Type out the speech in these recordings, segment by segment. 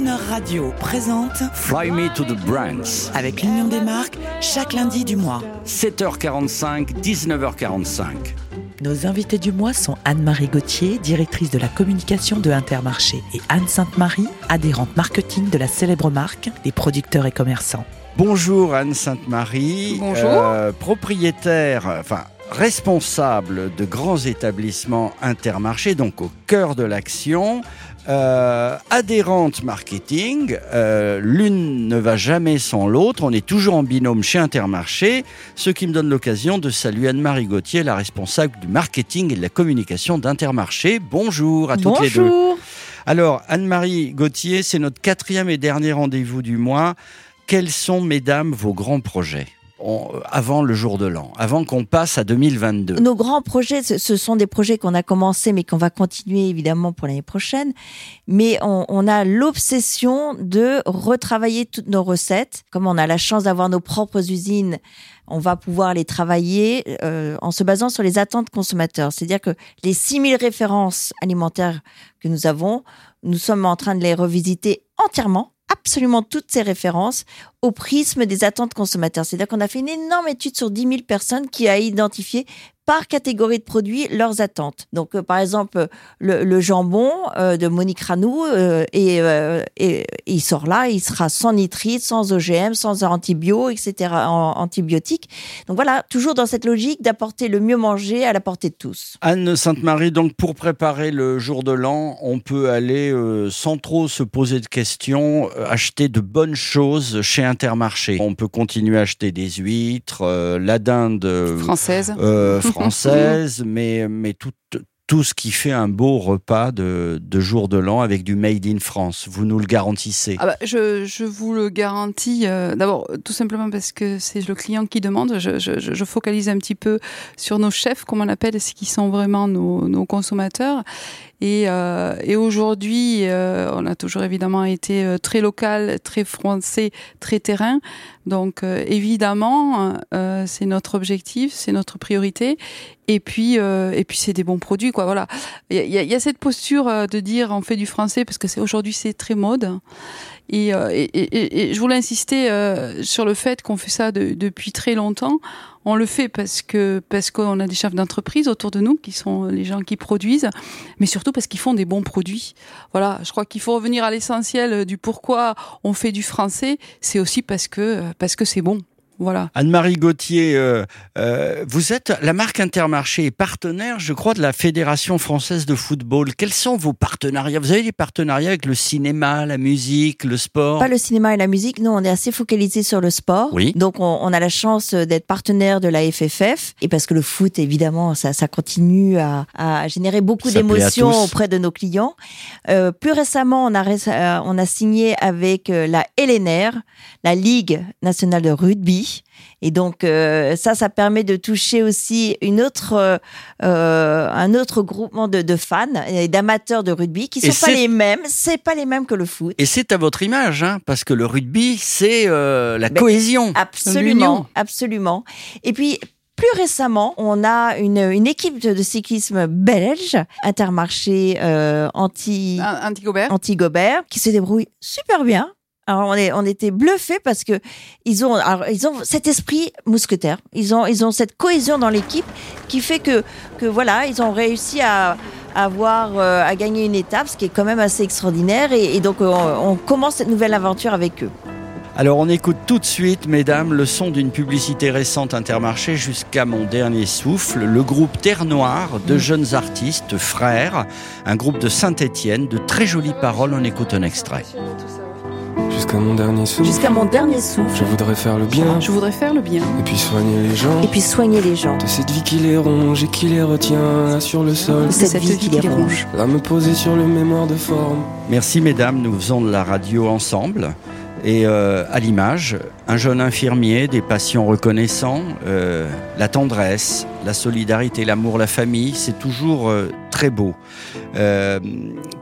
Croner Radio présente Fly Me to the Brands. avec l'Union des marques chaque lundi du mois. 7h45, 19h45. Nos invités du mois sont Anne-Marie Gauthier, directrice de la communication de Intermarché, et Anne Sainte-Marie, adhérente marketing de la célèbre marque des producteurs et commerçants. Bonjour Anne Sainte-Marie. Bonjour. Euh, propriétaire, enfin responsable de grands établissements Intermarché, donc au cœur de l'action. Euh, adhérente marketing, euh, l'une ne va jamais sans l'autre, on est toujours en binôme chez Intermarché, ce qui me donne l'occasion de saluer Anne-Marie Gauthier, la responsable du marketing et de la communication d'Intermarché. Bonjour à toutes les deux. Bonjour. Alors, Anne-Marie Gauthier, c'est notre quatrième et dernier rendez-vous du mois. Quels sont, mesdames, vos grands projets? Euh, avant le jour de l'an, avant qu'on passe à 2022 Nos grands projets, ce, sont des projets qu'on a commencés, mais qu'on va continuer évidemment pour l'année prochaine. Mais on, on a l'obsession de retravailler toutes nos recettes. Comme on a la chance d'avoir nos propres usines, on va pouvoir les travailler euh, en se basant sur les attentes consommateurs. C'est-à-dire que les 6000 références alimentaires que nous avons, nous sommes en train de les revisiter entièrement, absolument toutes ces références, au prisme des attentes consommateurs. C'est-à-dire qu'on a fait une énorme étude sur 10 000 personnes qui a identifié par catégorie de produits leurs attentes. Donc, euh, par exemple, le, le jambon euh, de Monique Ranou, euh, et, euh, et- il sort là, il sera sans nitrite, sans OGM, sans antibio, etc., en- antibiotiques. Donc voilà, toujours dans cette logique d'apporter le mieux manger à la portée de tous. Anne Sainte-Marie, donc pour préparer le jour de l'an, on peut aller euh, sans trop se poser de questions, euh, acheter de bonnes choses chez Intermarché. On peut continuer à acheter des huîtres, euh, la dinde euh, française. française, mais, mais tout, tout ce qui fait un beau repas de, de jour de l'an avec du Made in France. Vous nous le garantissez. Ah bah, je, je vous le garantis. euh, D'abord, tout simplement parce que c'est le client qui demande. Je, je, je- focalise un petit peu sur nos chefs, comme on appelle, ce qui sont vraiment nos, nos consommateurs. Et, euh, et aujourd'hui, euh, on a toujours évidemment été euh, très local, très français, très terrain. Donc euh, évidemment, euh, c'est notre objectif, c'est notre priorité. Et puis, euh, et puis c'est des bons produits, quoi. Voilà. Il y a, y a- cette posture de dire on fait du français parce que c'est aujourd'hui c'est très mode. Et, euh, et, et- et- et je voulais insister euh, sur le fait qu'on fait ça de- depuis très longtemps. On le fait parce que parce qu'on a des chefs d'entreprise autour de nous qui sont les gens qui produisent, mais surtout parce qu'ils font des bons produits. Voilà, je crois qu'il faut revenir à l'essentiel du pourquoi on fait du français. C'est aussi parce que parce que c'est bon. Voilà. Anne-Marie Gauthier, euh, euh, vous êtes la marque Intermarché est partenaire, je crois, de la Fédération française de football. Quels sont vos partenariats? Vous avez des partenariats avec le cinéma, la musique, le sport? Pas le cinéma et la musique, nous on est assez focalisé sur le sport. Oui. Donc on, on a la chance d'être partenaire de la FFF et parce que le foot évidemment ça, ça continue à, à générer beaucoup d'émotions auprès de nos clients. Euh, plus récemment on a, euh, on a signé avec euh, la LNR, la Ligue nationale de rugby. Et donc euh, ça, ça permet de toucher aussi une autre, euh, euh, un autre groupement de, de fans et d'amateurs de rugby qui Et sont pas les mêmes. C'est pas les mêmes que le foot. Et c'est à votre image, hein, parce que le rugby, c'est euh, la Ben, cohésion. Absolument, absolument. Et puis, plus récemment, on a une, une équipe de, de cyclisme belge, Intermarché euh, anti, anti-Gobert, qui se débrouille super bien. Alors on, est, on était bluffés parce que ils ont, alors, ils ont cet esprit mousquetaire. Ils ont, ils ont cette cohésion dans l'équipe qui fait que, que voilà, ils ont réussi à avoir euh, à gagner une étape, ce qui est quand même assez extraordinaire. Et, et donc on, on commence cette nouvelle aventure avec eux. Alors on écoute tout de suite, mesdames, le son d'une publicité récente Intermarché jusqu'à mon dernier souffle, le groupe Terre Noire de jeunes artistes, frères, un groupe de Saint-Étienne, de très jolies paroles, on écoute un extrait. Jusqu'à mon dernier souffle, Jusqu'à mon dernier je voudrais faire le bien Je voudrais faire le bien. et puis soigner les gens. Et puis soigner les gens. De cette vie qui les ronge et qui les retient là sur le sol. De cette vie qui les ronge. Là me poser sur le mémoire de forme. Merci mesdames, nous faisons de la radio ensemble. Et euh, à l'image, un jeune infirmier, des patients reconnaissants, euh, la tendresse, la solidarité, l'amour, la famille, c'est toujours euh, très beau. Euh,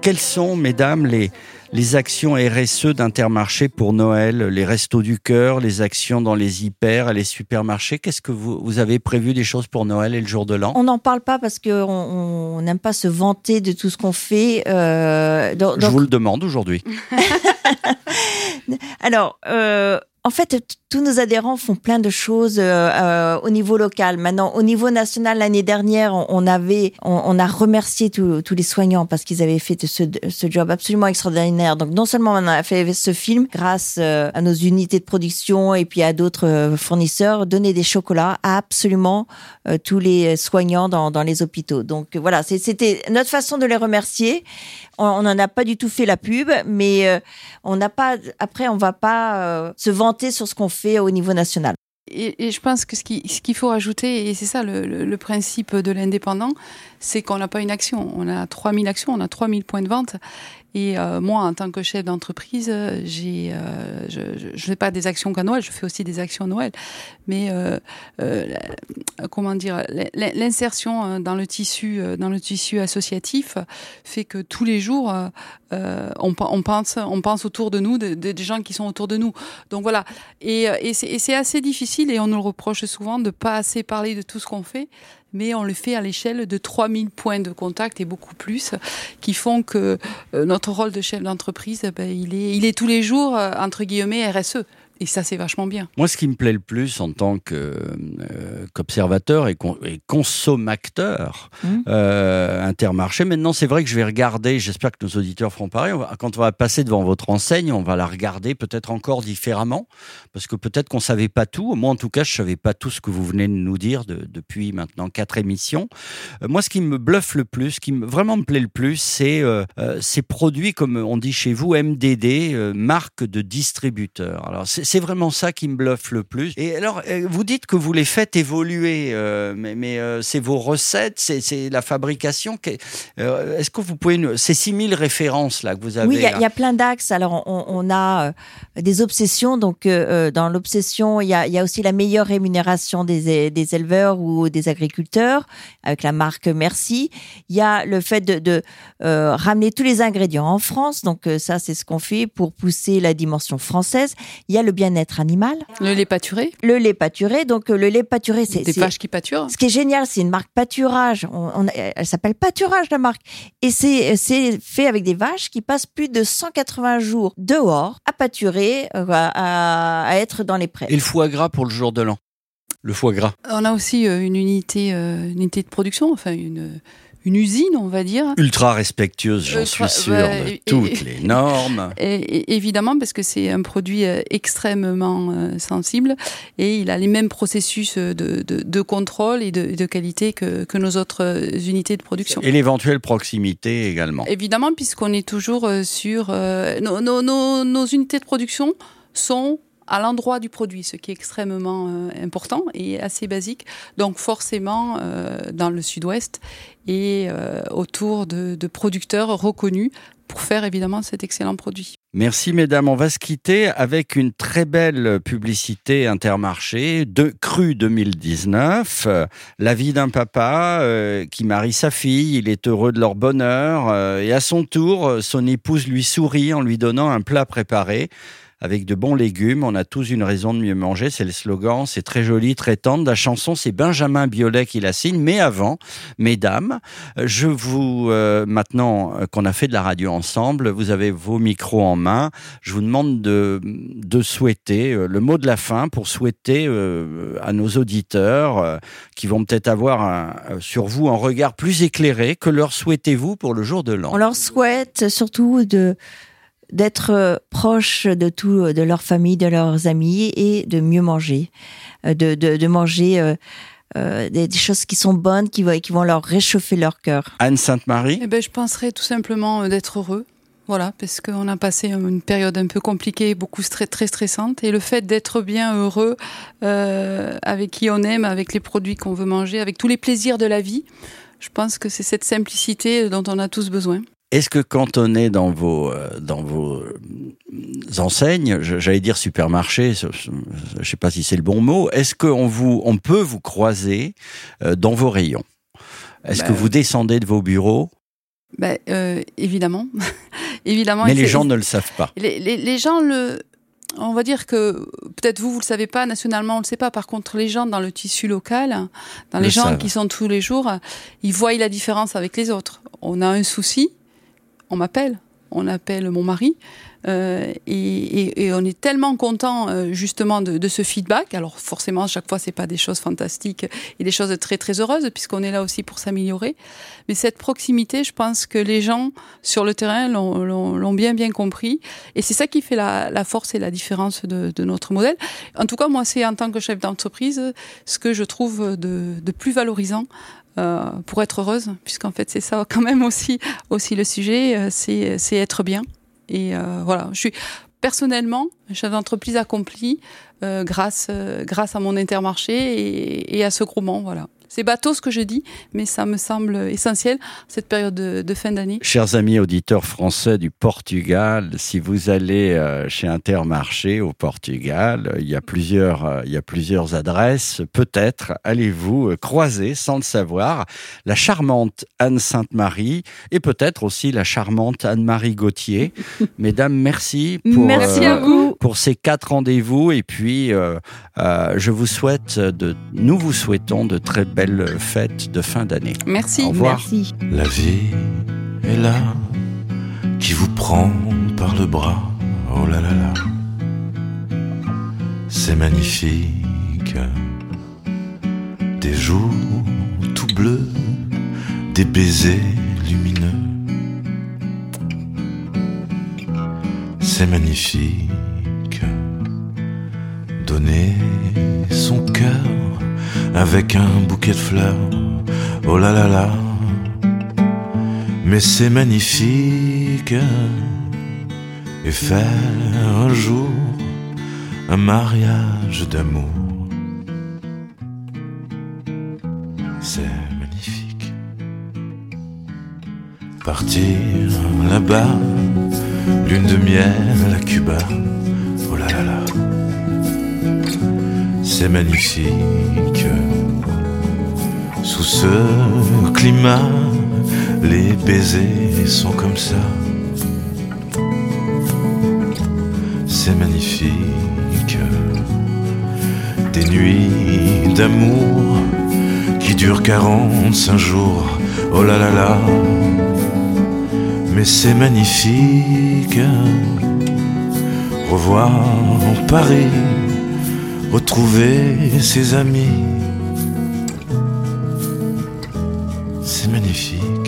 quels sont, mesdames, les, les actions RSE d'Intermarché pour Noël, les restos du cœur, les actions dans les hyper, les supermarchés? Qu'est-ce que vous, vous avez prévu des choses pour Noël et le jour de l'an? On n'en parle pas parce qu'on on n'aime pas se vanter de tout ce qu'on fait. Donc- Je vous le demande aujourd'hui. Alors, euh, en fait, tous nos adhérents font plein de choses euh, euh, au niveau local. Maintenant, au niveau national, l'année dernière, on, avait, on, on a remercié tous les soignants parce qu'ils avaient fait ce, ce job absolument extraordinaire. Donc, non seulement on a fait ce film grâce euh, à nos unités de production et puis à d'autres euh, fournisseurs, donner des chocolats à absolument tous les soignants dans, dans les hôpitaux. Donc, voilà, c'était notre façon de les remercier. On n'en a pas du tout fait la pub, mais euh, on n'a pas. Après, on va pas se vanter sur ce qu'on fait au niveau national. Et, je pense que ce qui- ce qu'il faut rajouter, et c'est ça le- le principe de l'indépendant, c'est qu'on n'a pas une action. On a 3000 actions, on a 3000 points de vente. Et euh, moi, en tant que chef d'entreprise, euh, j'ai, euh, je ne fais pas des actions qu'à Noël, je fais aussi des actions à Noël. Mais euh, euh, la- comment dire, l'in- l'insertion euh, dans le tissu, euh, dans le tissu associatif, fait que tous les jours, euh, euh, on, on pense, on pense autour de nous, de- de- des gens qui sont autour de nous. Donc voilà. Et, euh, et c'est assez difficile, et on nous le reproche souvent, de pas assez parler de tout ce qu'on fait, mais on le fait à l'échelle de 3000 points de contact et beaucoup plus, qui font que euh, notre rôle de chef d'entreprise, ben, il, est, il est tous les jours, euh, entre guillemets, RSE. Et ça, c'est vachement bien. Moi, ce qui me plaît le plus en tant euh, qu'observateur et, con- et consommateur Mhm. euh, Intermarché, maintenant, c'est vrai que je vais regarder, j'espère que nos auditeurs feront pareil, on va- quand on va passer devant votre enseigne, on va la regarder peut-être encore différemment, parce que peut-être qu'on savait pas tout. Moi, en tout cas, je savais pas tout ce que vous venez de nous dire de- depuis maintenant quatre émissions. Euh, moi, ce qui me bluffe le plus, ce qui me, vraiment me plaît le plus, c'est euh, euh, ces produits, comme on dit chez vous, MDD, euh, marque de distributeur. Alors, c'est c'est vraiment ça qui me bluffe le plus. Et alors, euh, vous dites que vous les faites évoluer, euh, mais, mais euh, c'est vos recettes, c'est la fabrication. euh, Est-ce que vous pouvez... nous- Ces 6000 références là que vous avez Oui, il y, a- y plein d'axes. Alors, on, on a des obsessions. Donc, dans l'obsession, il y a, il y a aussi la meilleure rémunération des, éleveurs ou des agriculteurs avec la marque Merci. Il y a le fait de, de, ramener tous les ingrédients en France. Donc, ça, c'est ce qu'on fait pour pousser la dimension française. Il y a le bien-être animal, Le lait pâturé, le lait pâturé. Donc, euh, le lait pâturé, c'est des vaches qui pâturent. ce qui est génial, c'est une marque pâturage. On, on- elle s'appelle pâturage la marque, et c'est c'est fait avec des vaches qui passent plus de 180 jours dehors à pâturer, euh, à, à être dans les prés. Et le foie gras pour le jour de l'an? Le foie gras. On a aussi euh, une unité, une unité de production, enfin une, une usine, on va dire. Ultra respectueuse, j'en Ultra- suis sûr, de toutes et- les normes. Et, et- évidemment, parce que c'est un produit euh, extrêmement euh, sensible et il a les mêmes processus euh, de, de, de contrôle et de, de qualité que, que nos autres euh, unités de production. Et l'éventuelle proximité également. Évidemment, puisqu'on est toujours euh, sur... euh, nos, nos, nos, nos unités de production sont à l'endroit du produit, ce qui est extrêmement euh, important et assez basique. Donc forcément, euh, dans le sud-ouest et euh, autour de, producteurs reconnus pour faire évidemment cet excellent produit. Merci mesdames, on va se quitter avec une très belle publicité intermarché de Cru 2019. Euh, La vie d'un papa qui marie sa fille, il est heureux de leur bonheur et à son tour, son épouse lui sourit en lui donnant un plat préparé. Avec de bons légumes, on a tous une raison de mieux manger, c'est le slogan, c'est très joli, très tendre. La chanson, c'est Benjamin Biolay qui la signe, mais avant, mesdames, je vous, euh, maintenant qu'on a fait de la radio ensemble, vous avez vos micros en main, je vous demande de, de souhaiter euh, le mot de la fin pour souhaiter euh, à nos auditeurs qui vont peut-être avoir sur vous un regard plus éclairé, que leur souhaitez-vous pour le jour de l'an? On leur souhaite surtout de d'être euh, proche de tout, de leur famille, de leurs amis et de mieux manger, Euh, de, de, de manger euh, euh, des, des choses qui sont bonnes, qui, vont- qui vont leur réchauffer leur cœur. Anne Sainte-Marie Eh ben, je penserais tout simplement euh, d'être heureux. Voilà, parce qu'on a passé une période un peu compliquée, beaucoup stre- très stressante, et le fait d'être bien heureux euh, avec qui on aime, avec les produits qu'on veut manger, avec tous les plaisirs de la vie, je pense que c'est cette simplicité dont on a tous besoin. Est-ce que quand on est dans vos, euh, dans vos euh, enseignes, j'allais dire supermarché, je ne sais pas si c'est le bon mot, est-ce qu'on vous, on peut vous croiser euh, dans vos rayons? Est-ce Bah, que vous descendez de vos bureaux? Euh, évidemment, évidemment. Mais les gens ne le savent pas. les, les- les gens le. On va dire que peut-être vous, vous le savez pas, nationalement, on le sait pas. Par contre, les gens dans le tissu local, dans Le les gens savent. qui sont tous les jours, ils voient la différence avec les autres. On a un souci, on m'appelle, on appelle mon mari, euh, et, et- et on est tellement content euh, justement de, de ce feedback. Alors forcément, chaque fois, c'est pas des choses fantastiques et des choses très très heureuses, puisqu'on est là aussi pour s'améliorer. Mais cette proximité, je pense que les gens sur le terrain l'ont bien bien compris. Et c'est ça qui fait la, la force et la différence de, de notre modèle. En tout cas, moi, c'est en tant que chef d'entreprise ce que je trouve de, de plus valorisant. Euh, pour être heureuse, puisqu'en fait c'est ça quand même aussi aussi le sujet, euh, c'est c'est être bien. Et euh, voilà, je suis personnellement chef d'entreprise accompli euh, grâce grâce à mon intermarché et, et à ce groupement. Voilà, c'est bateau ce que je dis, mais ça me semble essentiel cette période de, de fin d'année. Chers amis auditeurs français du Portugal, si vous allez euh, chez Intermarché au Portugal, il y a plusieurs, euh, il y a plusieurs adresses. Peut-être allez-vous euh, croiser, sans le savoir, la charmante Anne Sainte-Marie et peut-être aussi la charmante Anne-Marie Gauthier. Mesdames, merci pour, Merci euh, à vous. pour ces quatre rendez-vous et puis euh, euh, je vous souhaite de, nous vous souhaitons de très belles fêtes de fin d'année. Merci. Au revoir. Merci. La vie est là, qui vous prend par le bras. Oh là là là, c'est magnifique. Des jours tout bleus, des baisers lumineux. C'est magnifique. Donner avec un bouquet de fleurs. Oh là là là, mais c'est magnifique. Et faire un jour un mariage d'amour. C'est magnifique. Partir là-bas, lune de miel à Cuba. Oh là là là, c'est magnifique. Sous ce climat, les baisers sont comme ça. C'est magnifique. Des nuits d'amour qui durent 45 jours. Oh là là là. Mais c'est magnifique. Revoir Paris, retrouver ses amis. C'est magnifique.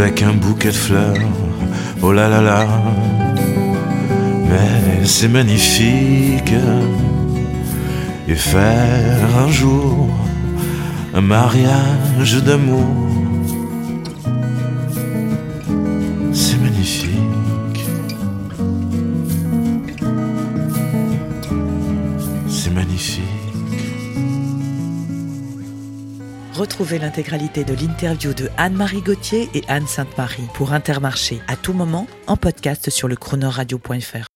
Avec un bouquet de fleurs. Oh là là là, mais c'est magnifique. Et faire un jour un mariage d'amour. Retrouvez l'intégralité de l'interview de Anne-Marie Gauthier et Anne Sainte-Marie pour Intermarché à tout moment en podcast sur le chronoradio.fr.